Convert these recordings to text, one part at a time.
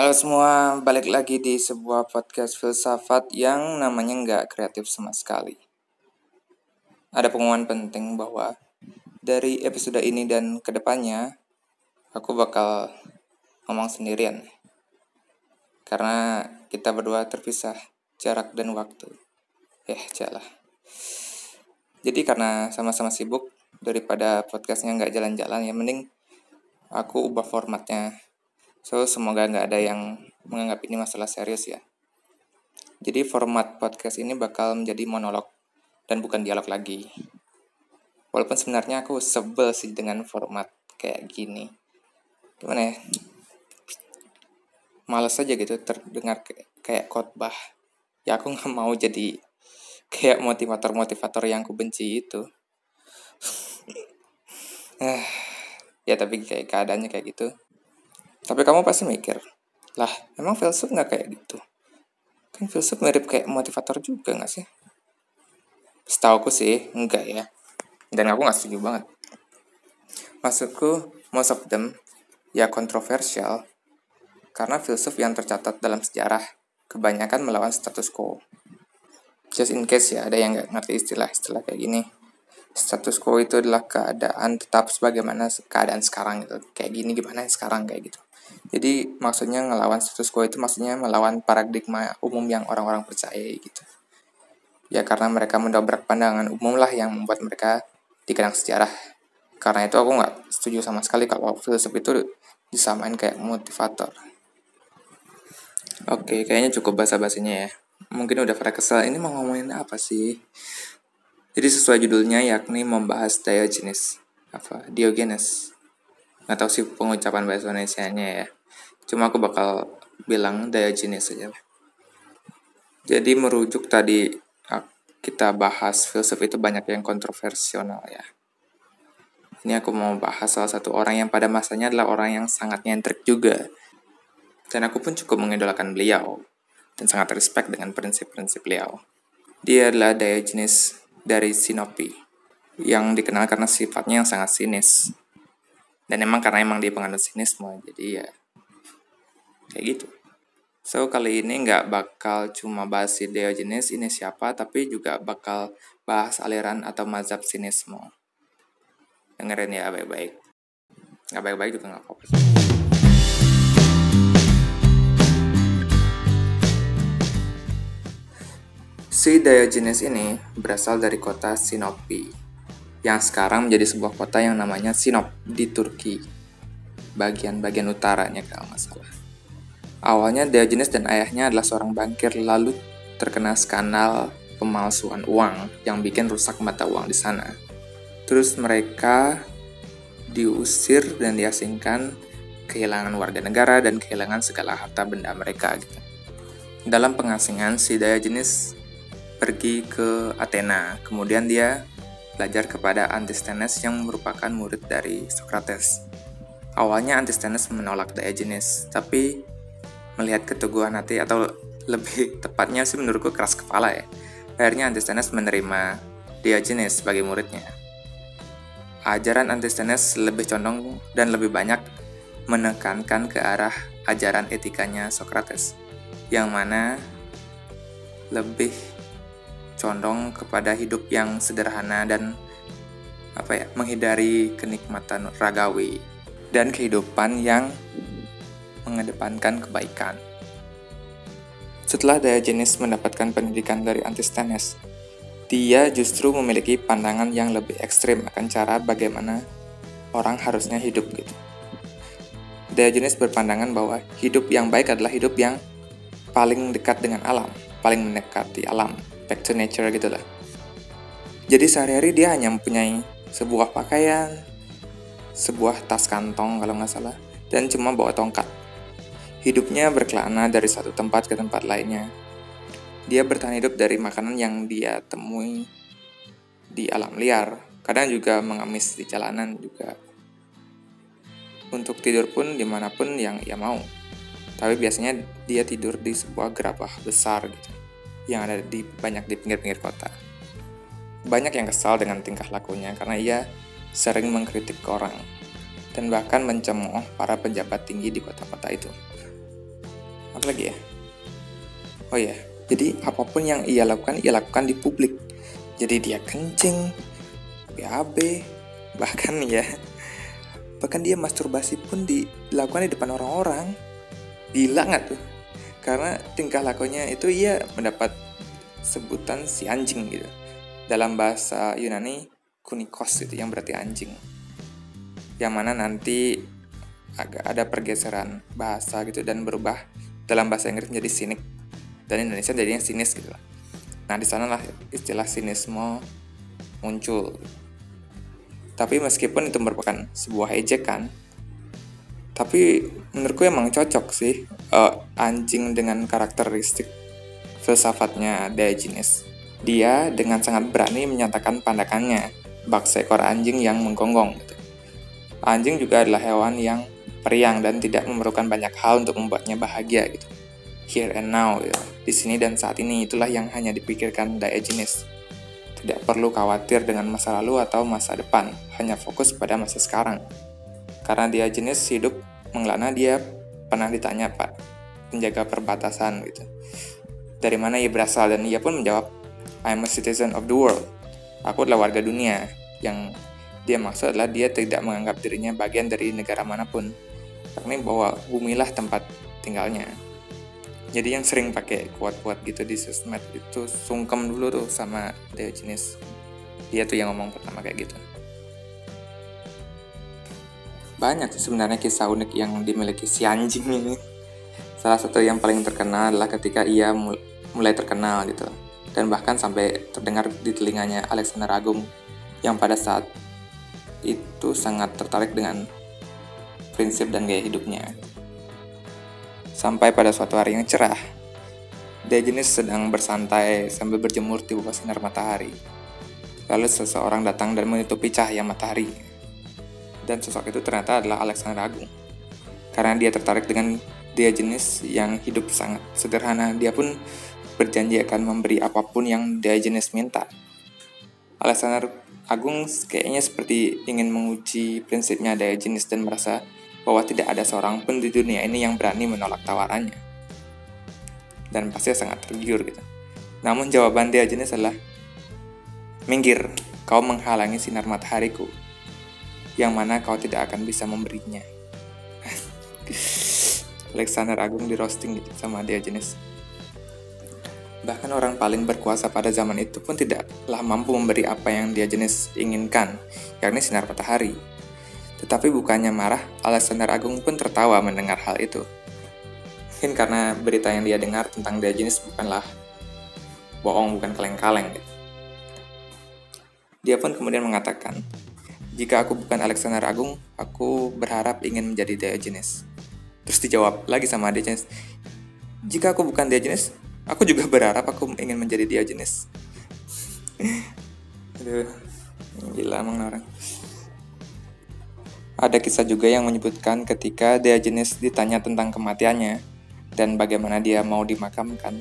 Halo semua, balik lagi di sebuah podcast filsafat yang namanya nggak kreatif sama sekali. Ada pengumuman penting bahwa dari episode ini dan ke depannya, aku bakal ngomong sendirian. Karena kita berdua terpisah jarak dan waktu. Eh, jalan. Jadi karena sama-sama sibuk, daripada podcastnya nggak jalan-jalan, ya mending aku ubah formatnya So, semoga nggak ada yang menganggap ini masalah serius ya. Jadi format podcast ini bakal menjadi monolog dan bukan dialog lagi. Walaupun sebenarnya aku sebel sih dengan format kayak gini. Gimana ya? Males aja gitu terdengar kayak khotbah. Ya aku nggak mau jadi kayak motivator-motivator yang aku benci itu. Ya tapi kayak keadaannya kayak gitu. Tapi kamu pasti mikir, lah emang filsuf nggak kayak gitu? Kan filsuf mirip kayak motivator juga nggak sih? Setahu aku sih, enggak ya. Dan aku nggak setuju banget. Maksudku, most of them ya kontroversial karena filsuf yang tercatat dalam sejarah kebanyakan melawan status quo. Just in case ya ada yang nggak ngerti istilah-istilah kayak gini. Status quo itu adalah keadaan tetap sebagaimana keadaan sekarang gitu. Kayak gini gimana sekarang kayak gitu. Jadi maksudnya ngelawan status quo itu maksudnya melawan paradigma umum yang orang-orang percaya gitu. Ya karena mereka mendobrak pandangan umum lah yang membuat mereka dikenang sejarah. Karena itu aku nggak setuju sama sekali kalau filsuf itu disamain kayak motivator. Oke, kayaknya cukup basa-basinya ya. Mungkin udah pada kesel, ini mau ngomongin apa sih? Jadi sesuai judulnya yakni membahas Diogenes. Apa? Diogenes nggak tahu sih pengucapan bahasa Indonesia-nya ya. Cuma aku bakal bilang Diogenes saja jadi merujuk tadi kita bahas filsuf itu banyak yang kontroversial ya. Ini aku mau bahas salah satu orang yang pada masanya adalah orang yang sangat nyentrik juga. Dan aku pun cukup mengidolakan beliau dan sangat respect dengan prinsip-prinsip beliau. Dia adalah Diogenes dari Sinopi yang dikenal karena sifatnya yang sangat sinis dan emang karena emang dia penganut sinisme jadi ya kayak gitu. So kali ini nggak bakal cuma bahas si Diogenes ini siapa tapi juga bakal bahas aliran atau mazhab sinisme. Dengerin ya baik-baik. Nggak baik-baik juga nggak apa-apa Si Diogenes ini berasal dari kota Sinopi, yang sekarang menjadi sebuah kota yang namanya Sinop di Turki, bagian-bagian utaranya kalau nggak salah. Awalnya Diogenes dan ayahnya adalah seorang bankir lalu terkena skandal pemalsuan uang yang bikin rusak mata uang di sana. Terus mereka diusir dan diasingkan, kehilangan warga negara dan kehilangan segala harta benda mereka gitu. Dalam pengasingan si Diogenes pergi ke Athena, kemudian dia belajar kepada Antisthenes yang merupakan murid dari Socrates. Awalnya Antisthenes menolak Diogenes, tapi melihat keteguhan hati atau lebih tepatnya sih menurutku keras kepala ya. Akhirnya Antisthenes menerima Diogenes sebagai muridnya. Ajaran Antisthenes lebih condong dan lebih banyak menekankan ke arah ajaran etikanya Socrates, yang mana lebih condong kepada hidup yang sederhana dan apa ya menghindari kenikmatan ragawi dan kehidupan yang mengedepankan kebaikan. Setelah Diogenes mendapatkan pendidikan dari Antisthenes, dia justru memiliki pandangan yang lebih ekstrim akan cara bagaimana orang harusnya hidup gitu. Diogenes berpandangan bahwa hidup yang baik adalah hidup yang paling dekat dengan alam, paling mendekati alam, back to nature gitu lah. Jadi sehari-hari dia hanya mempunyai sebuah pakaian, sebuah tas kantong kalau nggak salah, dan cuma bawa tongkat. Hidupnya berkelana dari satu tempat ke tempat lainnya. Dia bertahan hidup dari makanan yang dia temui di alam liar, kadang juga mengemis di jalanan juga. Untuk tidur pun di mana pun yang ia mau. Tapi biasanya dia tidur di sebuah gerabah besar gitu yang ada di banyak di pinggir-pinggir kota. Banyak yang kesal dengan tingkah lakunya karena ia sering mengkritik orang dan bahkan mencemooh para pejabat tinggi di kota-kota itu. apa lagi ya oh ya jadi apa pun yang ia lakukan ia lakukan di publik jadi dia kencing BAB bahkan ya bahkan dia masturbasi pun dilakukan di depan orang-orang gila nggak tuh karena tingkah lakunya itu ia mendapat sebutan si anjing gitu dalam bahasa Yunani kunikos itu yang berarti anjing yang mana nanti agak ada pergeseran bahasa gitu dan berubah dalam bahasa Inggris menjadi sinik dan Indonesia jadinya sinis gitu lah. Nah di sana lah istilah sinisme muncul. Tapi meskipun itu merupakan sebuah ejekan, tapi menurutku emang cocok sih uh, anjing dengan karakteristik filsafatnya Diogenes. Dia dengan sangat berani menyatakan pandangannya bak seekor anjing yang menggonggong. Gitu. Anjing juga adalah hewan yang periang dan tidak memerlukan banyak hal untuk membuatnya bahagia gitu. Here and now, gitu. di sini dan saat ini itulah yang hanya dipikirkan Diogenes. Tidak perlu khawatir dengan masa lalu atau masa depan, hanya fokus pada masa sekarang. Karena Diogenes hidup mengelana dia pernah ditanya Pak penjaga perbatasan gitu. Dari mana ia berasal? Dan ia pun menjawab, I'm a citizen of the world. Aku adalah warga dunia. Yang dia maksud adalah dia tidak menganggap dirinya bagian dari negara mana pun. Karena bahwa bumilah tempat tinggalnya. Jadi yang sering pakai kuat-kuat gitu di sosmed itu sungkem dulu tuh sama Diogenes dia tuh yang ngomong pertama kayak gitu banyak sih sebenarnya kisah unik yang dimiliki si anjing ini salah satu yang paling terkenal adalah ketika ia mulai terkenal gitu dan bahkan sampai terdengar di telinganya Alexander Agung yang pada saat itu sangat tertarik dengan prinsip dan gaya hidupnya. Sampai pada suatu hari yang cerah, Diogenes sedang bersantai sambil berjemur di bawah sinar matahari. Lalu seseorang datang dan menutupi cahaya matahari. Dan sosok itu ternyata adalah Alexander Agung. Karena dia tertarik dengan Diogenes yang hidup sangat sederhana, dia pun berjanji akan memberi apa pun yang Diogenes minta. Alexander Agung kayaknya seperti ingin menguji prinsipnya Diogenes dan merasa bahwa tidak ada seorang pun di dunia ini yang berani menolak tawarannya. Dan pasti sangat tergiur gitu. Namun jawaban dia jenis adalah, Minggir, kau menghalangi sinar matahariku, yang mana kau tidak akan bisa memberinya. Alexander Agung di roasting gitu sama dia jenis. Bahkan orang paling berkuasa pada zaman itu pun tidaklah mampu memberi apa yang dia jenis inginkan, yakni sinar matahari. Tetapi bukannya marah, Alexander Agung pun tertawa mendengar hal itu. Mungkin karena berita yang dia dengar tentang Diogenes bukanlah bohong, bukan kaleng-kaleng. Dia pun kemudian mengatakan, jika aku bukan Alexander Agung, aku berharap ingin menjadi Diogenes. Terus dijawab lagi sama Diogenes, jika aku bukan Diogenes, aku juga berharap aku ingin menjadi Diogenes. Aduh, gila emang orang. Ada kisah juga yang menyebutkan ketika Diogenes ditanya tentang kematiannya dan bagaimana dia mau dimakamkan.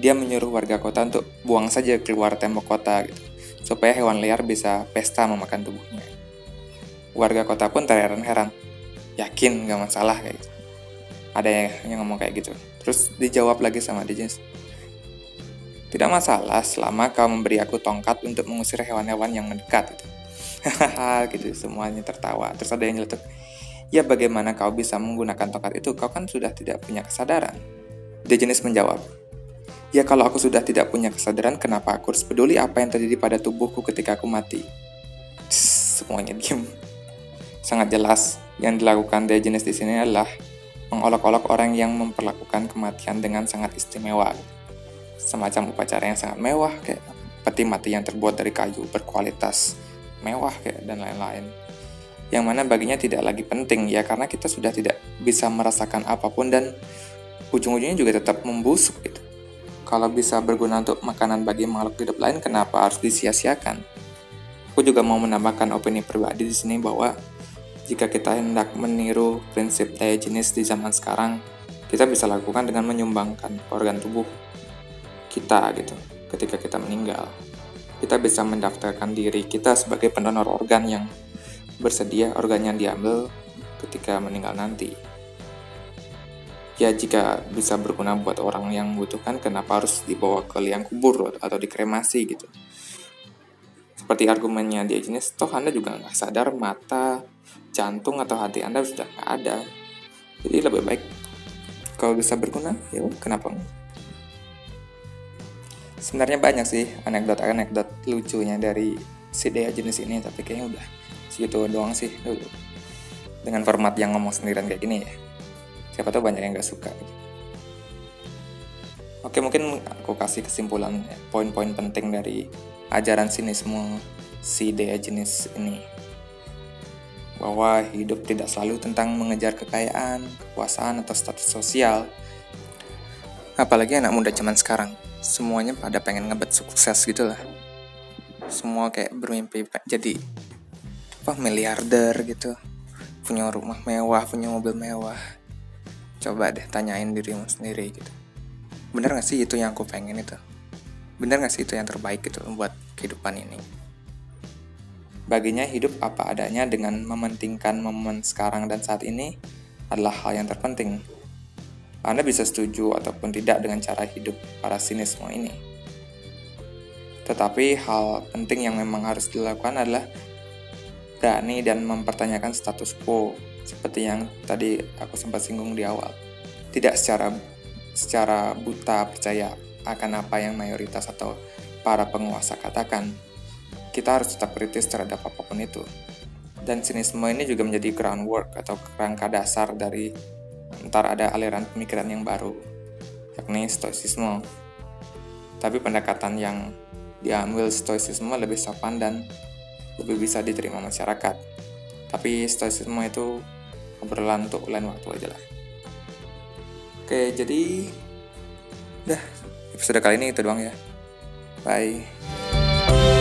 Dia menyuruh warga kota untuk buang saja keluar tembok kota gitu, supaya hewan liar bisa pesta memakan tubuhnya. Warga kota pun terheran-heran, yakin gak masalah kayak gitu. Ada yang ngomong kayak gitu. Terus dijawab lagi sama Diogenes, tidak masalah selama kau memberi aku tongkat untuk mengusir hewan-hewan yang mendekat. Gitu hahaha gitu semuanya tertawa terus ada yang nyeletuk ya bagaimana kau bisa menggunakan tongkat itu kau kan sudah tidak punya kesadaran jenis menjawab ya kalau aku sudah tidak punya kesadaran kenapa aku harus peduli apa yang terjadi pada tubuhku ketika aku mati? Semuanya diam sangat jelas yang dilakukan jenis di sini adalah mengolok-olok orang yang memperlakukan kematian dengan sangat istimewa. Semacam upacara yang sangat mewah kayak peti mati yang terbuat dari kayu berkualitas mewah kayak dan lain-lain. Yang mana baginya tidak lagi penting ya karena kita sudah tidak bisa merasakan apa pun dan ujung-ujungnya juga tetap membusuk gitu. Kalau bisa berguna untuk makanan bagi makhluk hidup lain, kenapa harus disia-siakan? Aku juga mau menambahkan opini pribadi di sini bahwa jika kita hendak meniru prinsip daya jenis di zaman sekarang, kita bisa lakukan dengan menyumbangkan organ tubuh kita gitu ketika kita meninggal kita bisa mendaftarkan diri kita sebagai pendonor organ yang bersedia organ yang diambil ketika meninggal nanti. Ya jika bisa berguna buat orang yang membutuhkan, kenapa harus dibawa ke liang kubur atau dikremasi gitu. Seperti argumennya dia jenis, toh Anda juga nggak sadar mata, jantung atau hati Anda sudah nggak ada. Jadi lebih baik kalau bisa berguna, ya kenapa Sebenarnya banyak sih anekdot-anekdot lucunya dari si Dea jenis ini, tapi kayaknya udah segitu doang sih. Dengan format yang ngomong sendirian kayak gini ya siapa tahu banyak yang gak suka Oke mungkin aku kasih kesimpulan ya, poin-poin penting dari ajaran sinisme si dea jenis ini bahwa hidup tidak selalu tentang mengejar kekayaan, kekuasaan, atau status sosial. Apalagi anak muda zaman sekarang, semuanya pada pengen ngebet sukses gitu lah. Semua kayak bermimpi jadi apa miliarder gitu, punya rumah mewah, punya mobil mewah coba deh tanyain dirimu sendiri gitu. Bener gak sih itu yang aku pengen itu? Bener gak sih itu yang terbaik gitu buat kehidupan ini? Baginya hidup apa adanya dengan mementingkan momen sekarang dan saat ini adalah hal yang terpenting. Anda bisa setuju ataupun tidak dengan cara hidup para sinisme ini. Tetapi hal penting yang memang harus dilakukan adalah berani dan mempertanyakan status quo seperti yang tadi aku sempat singgung di awal. Tidak secara secara buta percaya akan apa yang mayoritas atau para penguasa katakan. Kita harus tetap kritis terhadap apa pun itu. Dan sinisme ini juga menjadi groundwork atau kerangka dasar dari ntar ada aliran pemikiran yang baru, yakni stoicisme. Tapi pendekatan yang diambil stoicisme lebih sopan dan lebih bisa diterima masyarakat. Tapi stoicisme itu obrolan untuk lain waktu aja lah. Oke jadi udah episode kali ini itu doang ya. Bye